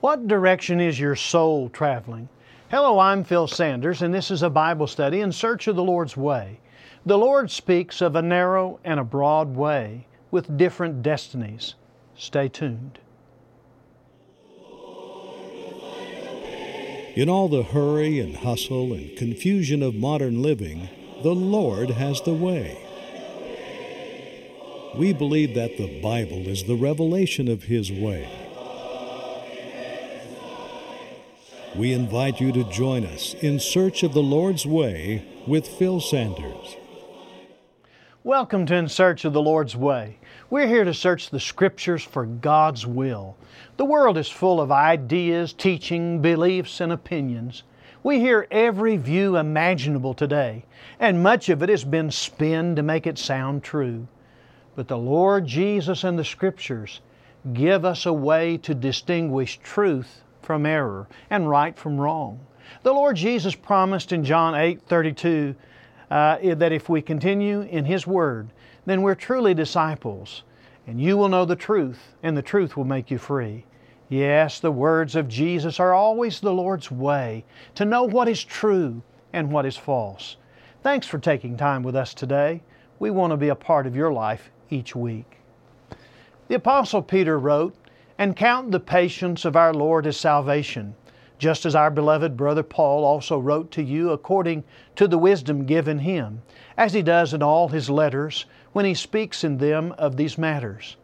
What direction is your soul traveling? Hello, I'm Phil Sanders, and this is a Bible study in search of the Lord's way. The Lord speaks of a narrow and a broad way with different destinies. Stay tuned. In all the hurry and hustle and confusion of modern living, the Lord has the way. We believe that the Bible is the revelation of His way. We invite you to join us in search of the Lord's way with Phil Sanders. Welcome to In Search of the Lord's Way. We're here to search the Scriptures for God's will. The world is full of ideas, teaching, beliefs, and opinions. We hear every view imaginable today, and much of it has been spinned to make it sound true. But the Lord Jesus and the Scriptures give us a way to distinguish truth from error and right from wrong. The Lord Jesus promised in John 8 32 uh, that if we continue in His Word, then we're truly disciples, and you will know the truth, and the truth will make you free. Yes, the words of Jesus are always the Lord's way to know what is true and what is false. Thanks for taking time with us today. We want to be a part of your life each week. The Apostle Peter wrote, And count the patience of our Lord as salvation, just as our beloved brother Paul also wrote to you according to the wisdom given him, as he does in all his letters when he speaks in them of these matters.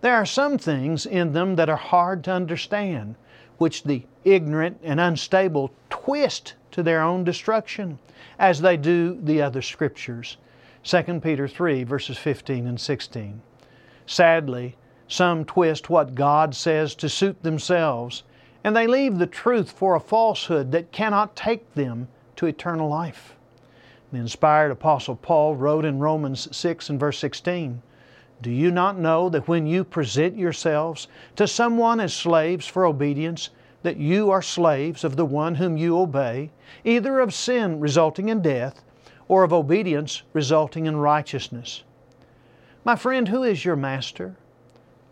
There are some things in them that are hard to understand, which the ignorant and unstable twist to their own destruction, as they do the other scriptures 2 Peter 3, verses 15 and 16. Sadly, some twist what God says to suit themselves, and they leave the truth for a falsehood that cannot take them to eternal life. The inspired Apostle Paul wrote in Romans 6 and verse 16 Do you not know that when you present yourselves to someone as slaves for obedience, that you are slaves of the one whom you obey, either of sin resulting in death, or of obedience resulting in righteousness. My friend, who is your master?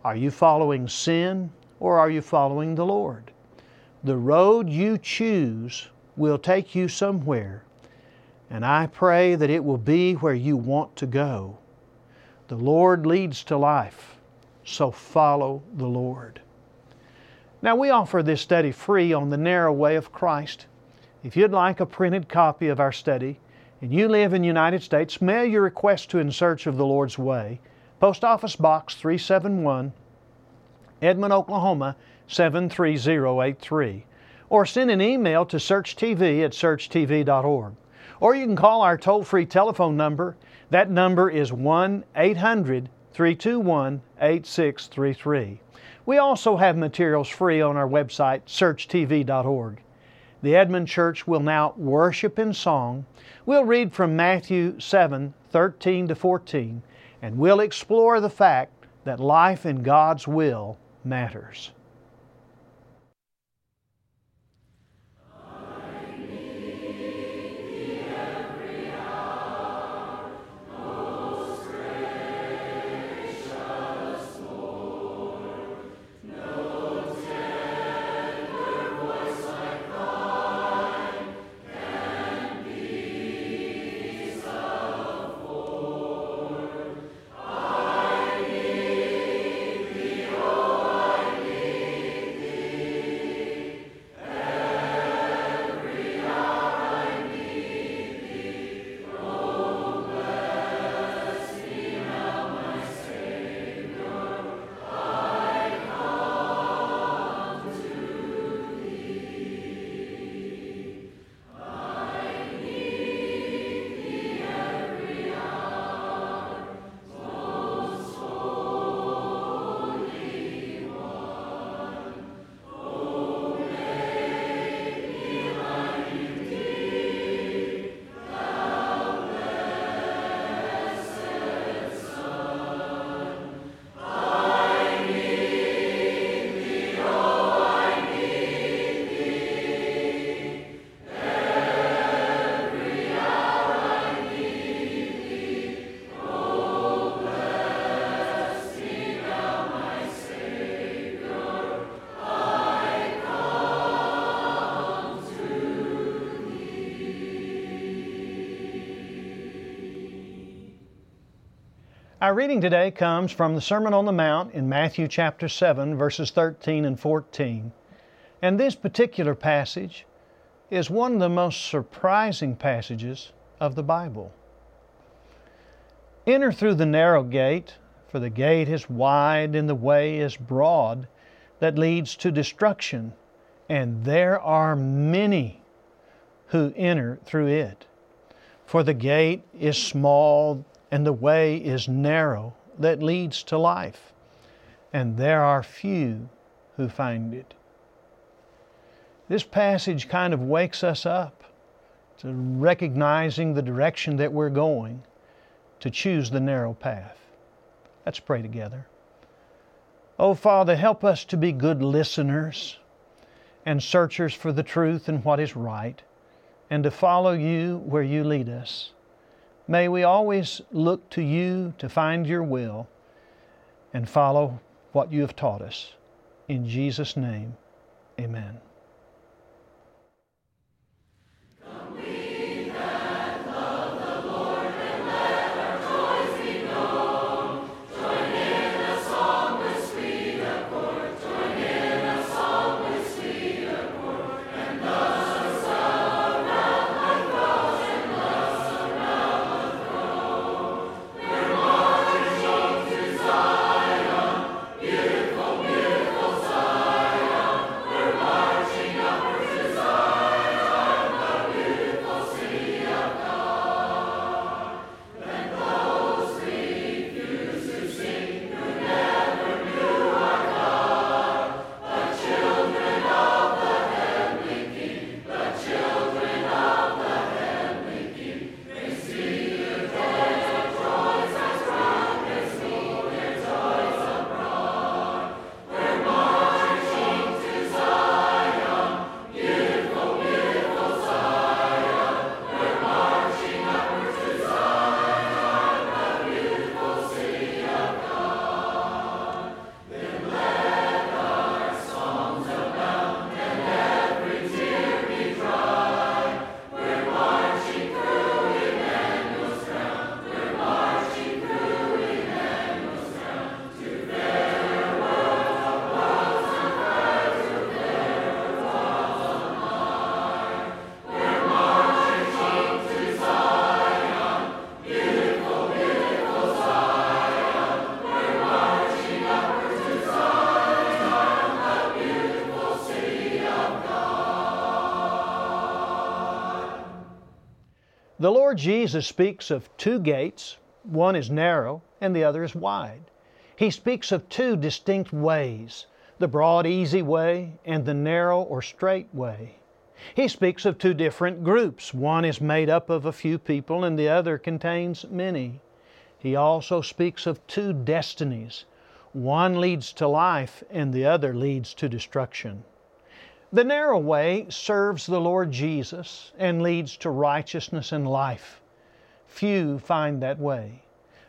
Are you following sin or are you following the Lord? The road you choose will take you somewhere, and I pray that it will be where you want to go. The Lord leads to life, so follow the Lord. Now, we offer this study free on the narrow way of Christ. If you'd like a printed copy of our study, and you live in the United States, mail your request to In Search of the Lord's Way, Post Office Box 371, Edmond, Oklahoma 73083, or send an email to searchtv at searchtv.org. Or you can call our toll free telephone number. That number is 1 800 321 8633. We also have materials free on our website, searchtv.org. The Edmond Church will now worship in song. We'll read from Matthew 7 13 to 14, and we'll explore the fact that life in God's will matters. Our reading today comes from the Sermon on the Mount in Matthew chapter 7, verses 13 and 14. And this particular passage is one of the most surprising passages of the Bible. Enter through the narrow gate, for the gate is wide and the way is broad that leads to destruction, and there are many who enter through it. For the gate is small and the way is narrow that leads to life, and there are few who find it. This passage kind of wakes us up to recognizing the direction that we're going to choose the narrow path. Let's pray together. Oh, Father, help us to be good listeners and searchers for the truth and what is right, and to follow you where you lead us. May we always look to you to find your will and follow what you have taught us. In Jesus' name, amen. The Lord Jesus speaks of two gates. One is narrow and the other is wide. He speaks of two distinct ways the broad, easy way and the narrow or straight way. He speaks of two different groups. One is made up of a few people and the other contains many. He also speaks of two destinies. One leads to life and the other leads to destruction. The narrow way serves the Lord Jesus and leads to righteousness and life. Few find that way.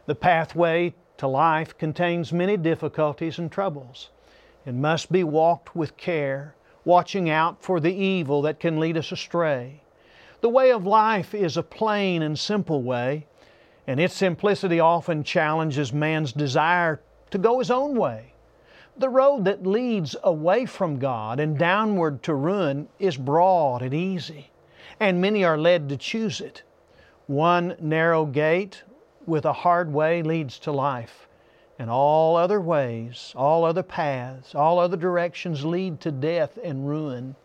The pathway to life contains many difficulties and troubles. It must be walked with care, watching out for the evil that can lead us astray. The way of life is a plain and simple way, and its simplicity often challenges man's desire to go his own way. The road that leads away from God and downward to ruin is broad and easy, and many are led to choose it. One narrow gate with a hard way leads to life, and all other ways, all other paths, all other directions lead to death and ruin.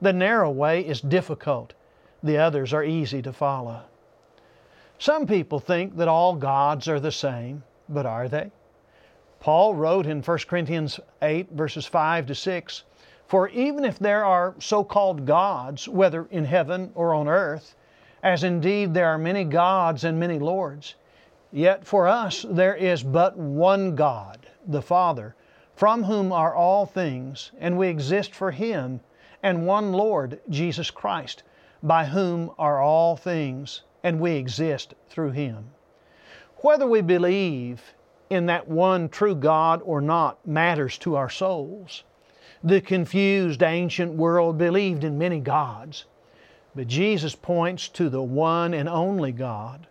The narrow way is difficult, the others are easy to follow. Some people think that all gods are the same, but are they? Paul wrote in 1 Corinthians 8, verses 5 to 6 For even if there are so called gods, whether in heaven or on earth, as indeed there are many gods and many lords, yet for us there is but one God, the Father, from whom are all things, and we exist for Him, and one Lord, Jesus Christ, by whom are all things, and we exist through Him. Whether we believe in that one true God or not matters to our souls. The confused ancient world believed in many gods, but Jesus points to the one and only God.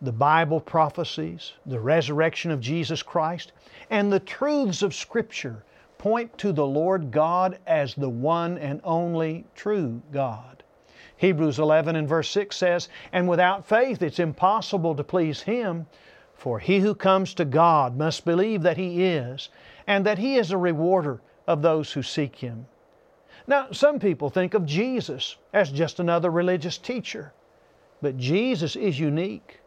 the Bible prophecies, the resurrection of Jesus Christ, and the truths of Scripture point to the Lord God as the one and only true God. Hebrews 11 and verse 6 says, And without faith it's impossible to please Him, for he who comes to God must believe that He is, and that He is a rewarder of those who seek Him. Now, some people think of Jesus as just another religious teacher, but Jesus is unique.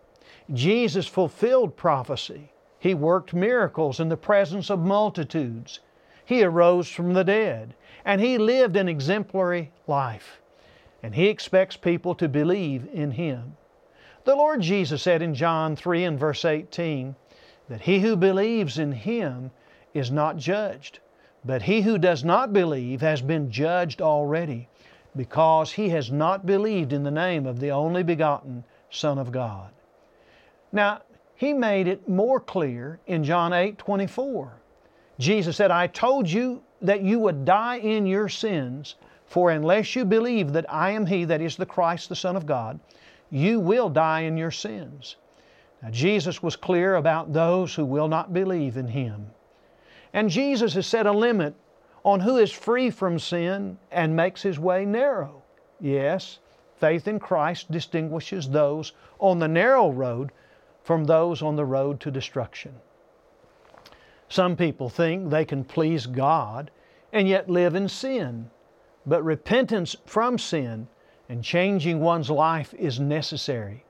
Jesus fulfilled prophecy. He worked miracles in the presence of multitudes. He arose from the dead, and He lived an exemplary life. And He expects people to believe in Him. The Lord Jesus said in John 3 and verse 18 that he who believes in Him is not judged, but he who does not believe has been judged already, because he has not believed in the name of the only begotten Son of God. Now, He made it more clear in John 8 24. Jesus said, I told you that you would die in your sins, for unless you believe that I am He, that is the Christ, the Son of God, you will die in your sins. Now, Jesus was clear about those who will not believe in Him. And Jesus has set a limit on who is free from sin and makes his way narrow. Yes, faith in Christ distinguishes those on the narrow road from those on the road to destruction. Some people think they can please God and yet live in sin. But repentance from sin and changing one's life is necessary.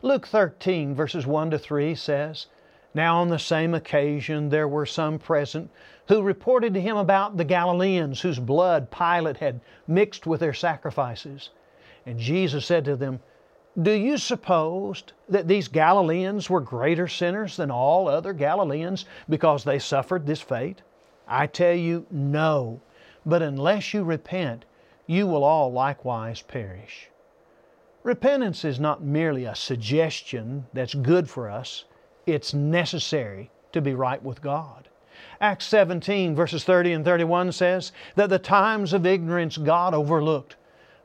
Luke 13, verses 1 to 3 says, Now on the same occasion there were some present who reported to him about the Galileans whose blood Pilate had mixed with their sacrifices. And Jesus said to them, do you suppose that these Galileans were greater sinners than all other Galileans because they suffered this fate? I tell you, no. But unless you repent, you will all likewise perish. Repentance is not merely a suggestion that's good for us, it's necessary to be right with God. Acts 17, verses 30 and 31 says that the times of ignorance God overlooked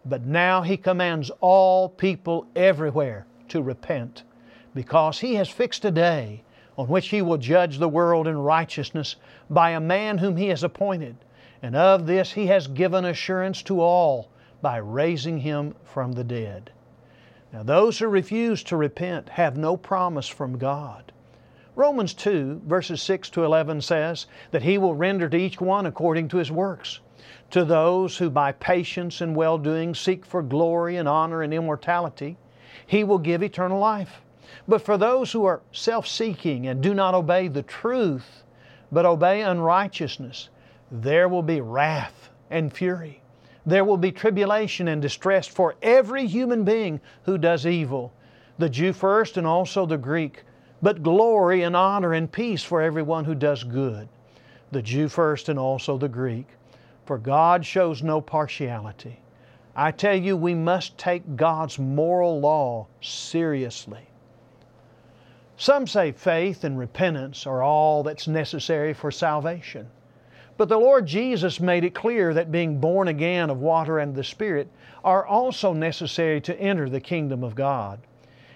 but now he commands all people everywhere to repent, because he has fixed a day on which he will judge the world in righteousness by a man whom he has appointed. And of this he has given assurance to all by raising him from the dead. Now, those who refuse to repent have no promise from God. Romans 2, verses 6 to 11 says that He will render to each one according to his works. To those who by patience and well doing seek for glory and honor and immortality, He will give eternal life. But for those who are self seeking and do not obey the truth, but obey unrighteousness, there will be wrath and fury. There will be tribulation and distress for every human being who does evil, the Jew first and also the Greek, but glory and honor and peace for everyone who does good, the Jew first and also the Greek for God shows no partiality. I tell you, we must take God's moral law seriously. Some say faith and repentance are all that's necessary for salvation. But the Lord Jesus made it clear that being born again of water and the Spirit are also necessary to enter the kingdom of God.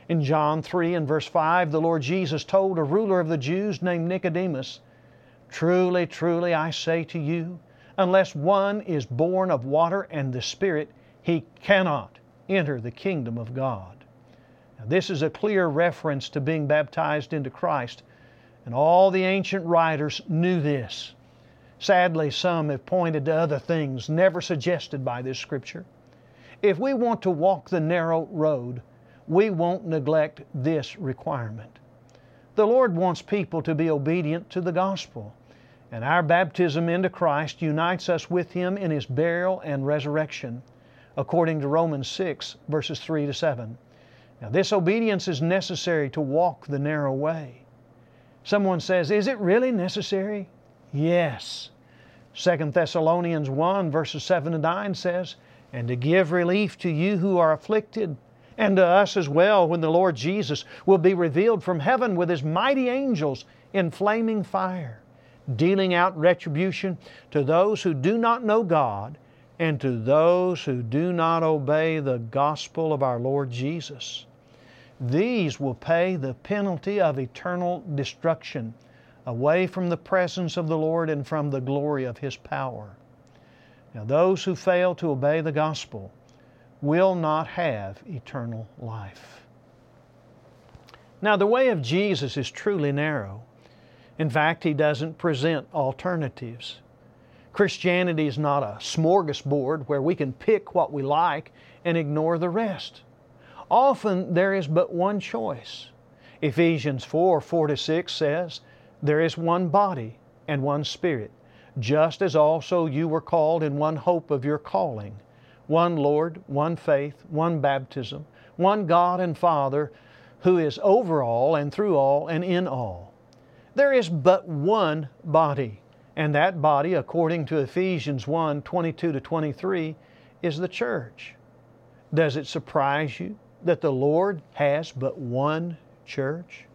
In John 3 and verse 5, the Lord Jesus told a ruler of the Jews named Nicodemus, Truly, truly, I say to you, Unless one is born of water and the Spirit, he cannot enter the kingdom of God. Now, this is a clear reference to being baptized into Christ, and all the ancient writers knew this. Sadly, some have pointed to other things never suggested by this Scripture. If we want to walk the narrow road, we won't neglect this requirement. The Lord wants people to be obedient to the gospel. And our baptism into Christ unites us with Him in His burial and resurrection, according to Romans 6, verses 3 to 7. Now, this obedience is necessary to walk the narrow way. Someone says, Is it really necessary? Yes. 2 Thessalonians 1, verses 7 to 9 says, And to give relief to you who are afflicted, and to us as well, when the Lord Jesus will be revealed from heaven with His mighty angels in flaming fire dealing out retribution to those who do not know God and to those who do not obey the gospel of our Lord Jesus. these will pay the penalty of eternal destruction away from the presence of the Lord and from the glory of His power. Now, those who fail to obey the gospel will not have eternal life. Now, the way of Jesus is truly narrow. In fact, He doesn't present alternatives. Christianity is not a smorgasbord where we can pick what we like and ignore the rest. Often there is but one choice. Ephesians 4 4 to 6 says, There is one body and one spirit, just as also you were called in one hope of your calling, one Lord, one faith, one baptism, one God and Father who is over all and through all and in all. There is but one body, and that body, according to Ephesians 1 22 to 23, is the church. Does it surprise you that the Lord has but one church?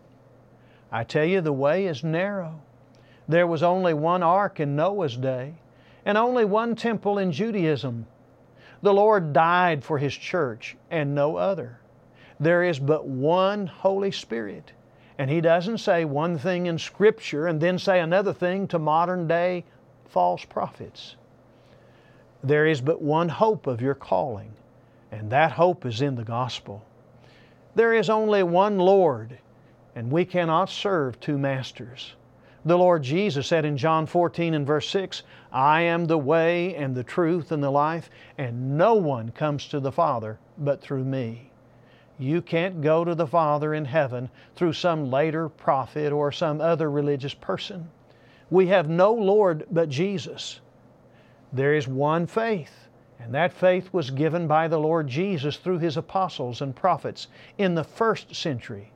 I tell you, the way is narrow. There was only one ark in Noah's day, and only one temple in Judaism. The Lord died for His church and no other. There is but one Holy Spirit. And He doesn't say one thing in Scripture and then say another thing to modern day false prophets. There is but one hope of your calling, and that hope is in the gospel. There is only one Lord, and we cannot serve two masters. The Lord Jesus said in John 14 and verse 6, I am the way and the truth and the life, and no one comes to the Father but through me. You can't go to the Father in heaven through some later prophet or some other religious person. We have no Lord but Jesus. There is one faith, and that faith was given by the Lord Jesus through His apostles and prophets in the first century.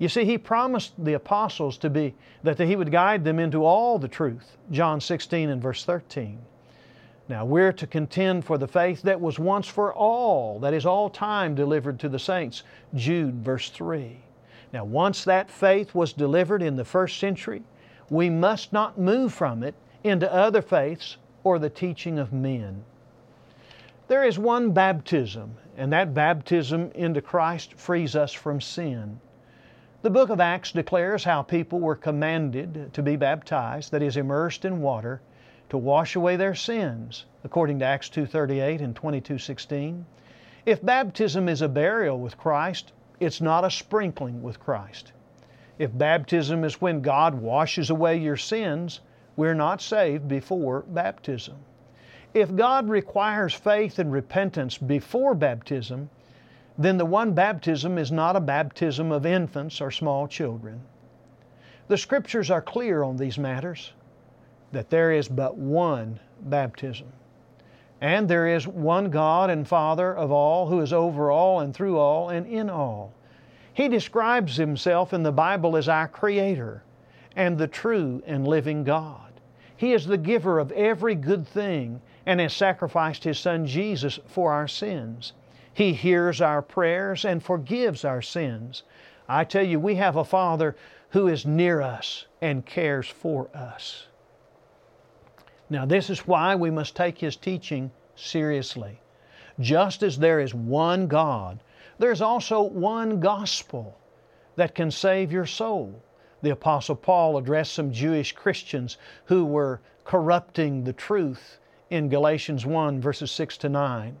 You see, He promised the apostles to be, that He would guide them into all the truth, John 16 and verse 13. Now we're to contend for the faith that was once for all, that is all time delivered to the saints. Jude verse 3. Now once that faith was delivered in the first century, we must not move from it into other faiths or the teaching of men. There is one baptism, and that baptism into Christ frees us from sin. The book of Acts declares how people were commanded to be baptized, that is, immersed in water, to wash away their sins, according to Acts 2:38 and 22:16. If baptism is a burial with Christ, it's not a sprinkling with Christ. If baptism is when God washes away your sins, we're not saved before baptism. If God requires faith and repentance before baptism, then the one baptism is not a baptism of infants or small children. The Scriptures are clear on these matters that there is but one baptism. And there is one God and Father of all, who is over all and through all and in all. He describes Himself in the Bible as our Creator and the true and living God. He is the giver of every good thing and has sacrificed His Son Jesus for our sins. He hears our prayers and forgives our sins. I tell you, we have a Father who is near us and cares for us. Now, this is why we must take His teaching seriously. Just as there is one God, there's also one gospel that can save your soul. The Apostle Paul addressed some Jewish Christians who were corrupting the truth in Galatians 1, verses 6 to 9.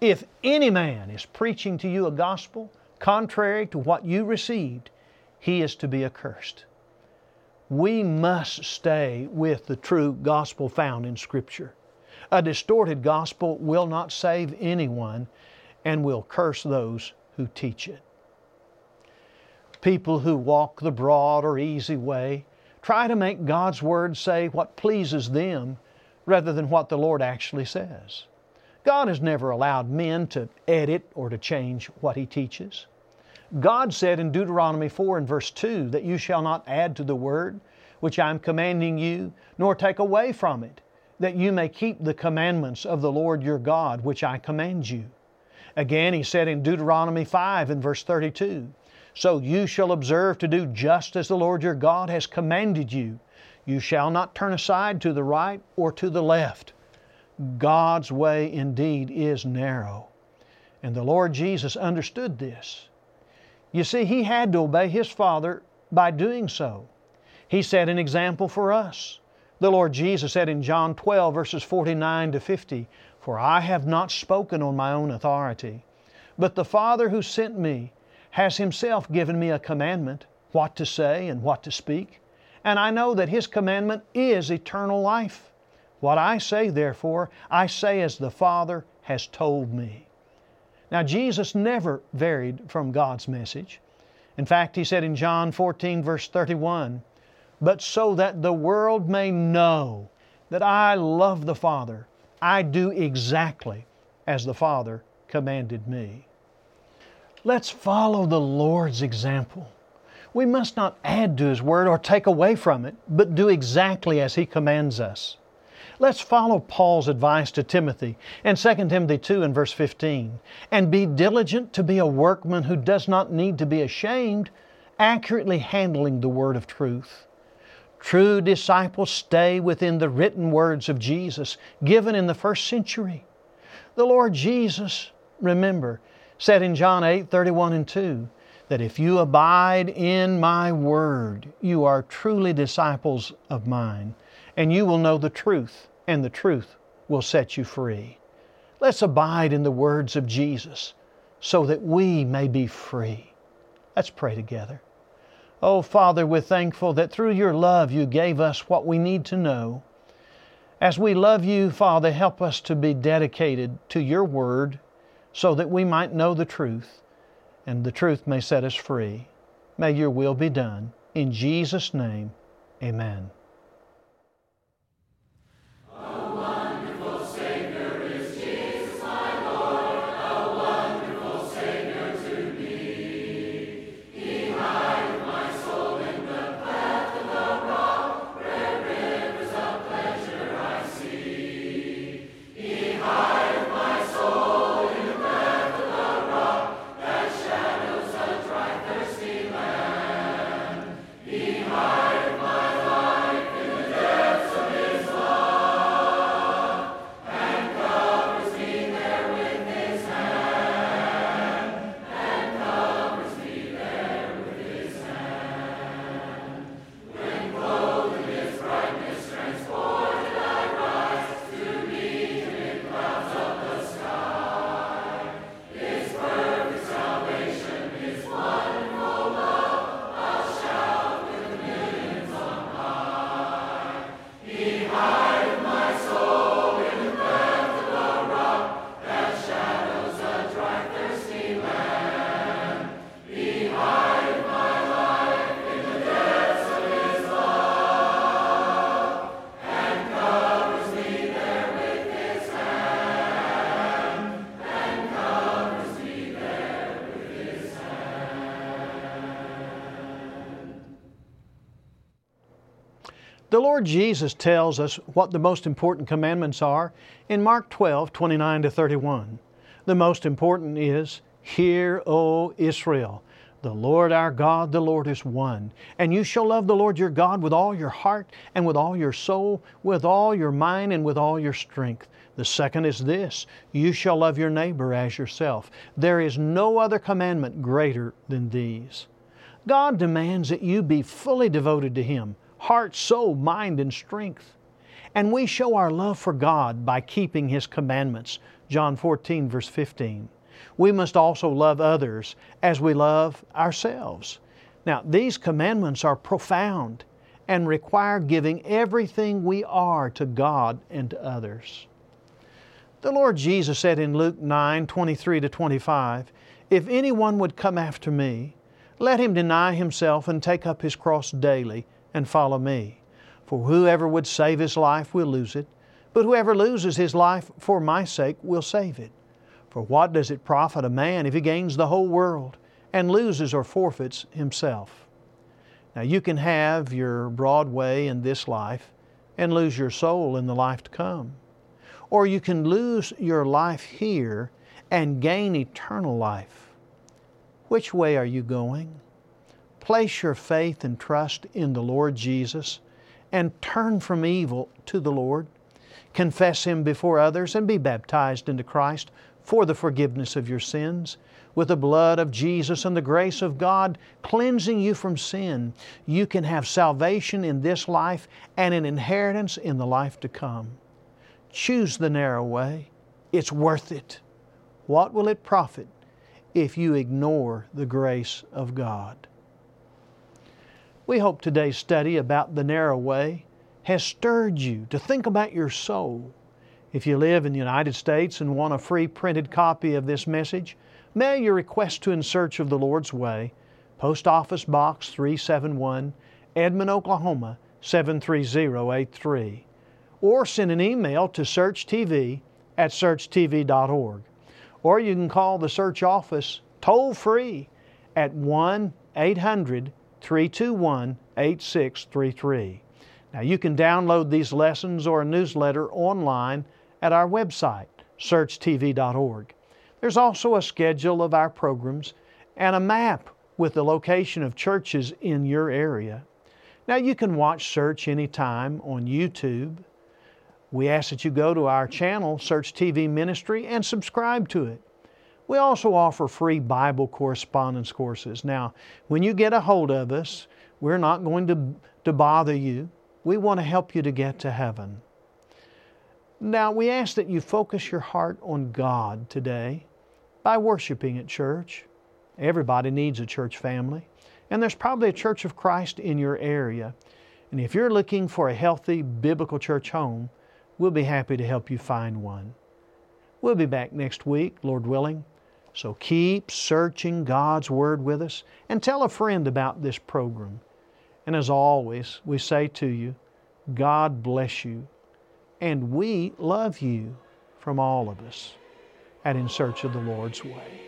if any man is preaching to you a gospel contrary to what you received, he is to be accursed we must stay with the true gospel found in Scripture. A distorted gospel will not save anyone and will curse those who teach it. People who walk the broad or easy way try to make God's Word say what pleases them rather than what the Lord actually says. God has never allowed men to edit or to change what He teaches. God said in Deuteronomy 4 and verse 2 that you shall not add to the word which I am commanding you, nor take away from it, that you may keep the commandments of the Lord your God, which I command you. Again, he said in Deuteronomy 5 and verse 32, So you shall observe to do just as the Lord your God has commanded you. You shall not turn aside to the right or to the left. God's way indeed is narrow. And the Lord Jesus understood this. You see, He had to obey His Father by doing so. He set an example for us. The Lord Jesus said in John 12, verses 49 to 50, For I have not spoken on my own authority, but the Father who sent me has Himself given me a commandment, what to say and what to speak. And I know that His commandment is eternal life. What I say, therefore, I say as the Father has told me. Now, Jesus never varied from God's message. In fact, He said in John 14, verse 31, But so that the world may know that I love the Father, I do exactly as the Father commanded me. Let's follow the Lord's example. We must not add to His Word or take away from it, but do exactly as He commands us. Let's follow Paul's advice to Timothy in 2 Timothy 2 and verse 15. And be diligent to be a workman who does not need to be ashamed, accurately handling the word of truth. True disciples stay within the written words of Jesus given in the first century. The Lord Jesus, remember, said in John 8 31 and 2 that if you abide in my word, you are truly disciples of mine and you will know the truth, and the truth will set you free. Let's abide in the words of Jesus so that we may be free. Let's pray together. Oh, Father, we're thankful that through your love you gave us what we need to know. As we love you, Father, help us to be dedicated to your word so that we might know the truth and the truth may set us free. May your will be done. In Jesus' name, amen. The Lord Jesus tells us what the most important commandments are in Mark 12, 29 to 31. The most important is, Hear, O Israel, the Lord our God, the Lord is one. And you shall love the Lord your God with all your heart, and with all your soul, with all your mind, and with all your strength. The second is this You shall love your neighbor as yourself. There is no other commandment greater than these. God demands that you be fully devoted to Him heart, soul, mind, and strength. And we show our love for God by keeping His commandments. John 14, verse 15. We must also love others as we love ourselves. Now, these commandments are profound and require giving everything we are to God and to others. The Lord Jesus said in Luke 9 23 to 25, If anyone would come after me, let him deny himself and take up his cross daily and follow me. For whoever would save his life will lose it, but whoever loses his life for my sake will save it. For what does it profit a man if he gains the whole world and loses or forfeits himself. Now, you can have your broad way in this life and lose your soul in the life to come. Or you can lose your life here and gain eternal life. Which way are you going? Place your faith and trust in the Lord Jesus and turn from evil to the Lord. Confess Him before others and be baptized into Christ for the forgiveness of your sins. With the blood of Jesus and the grace of God cleansing you from sin, you can have salvation in this life and an inheritance in the life to come. Choose the narrow way. It's worth it. What will it profit if you ignore the grace of God? We hope today's study about the narrow way has stirred you to think about your soul. If you live in the United States and want a free printed copy of this message, mail your request to In Search of the Lord's Way, Post Office Box 371, Edmond, Oklahoma 73083, or send an email to searchtv at searchtv.org. Or you can call the search office toll free at 1 800 321 8633. Now, you can download these lessons or a newsletter online at our website, searchtv.org. There's also a schedule of our programs and a map with the location of churches in your area. Now, you can watch Search anytime on YouTube. We ask that you go to our channel, Search TV Ministry, and subscribe to it. We also offer free Bible correspondence courses. Now, when you get a hold of us, we're not going to, to bother you. We want to help you to get to heaven. Now, we ask that you focus your heart on God today by worshiping at church. Everybody needs a church family, and there's probably a church of Christ in your area. And if you're looking for a healthy biblical church home, we'll be happy to help you find one. We'll be back next week, Lord willing. So keep searching God's Word with us and tell a friend about this program. And as always, we say to you, God bless you. And we love you from all of us at In Search of the Lord's Way.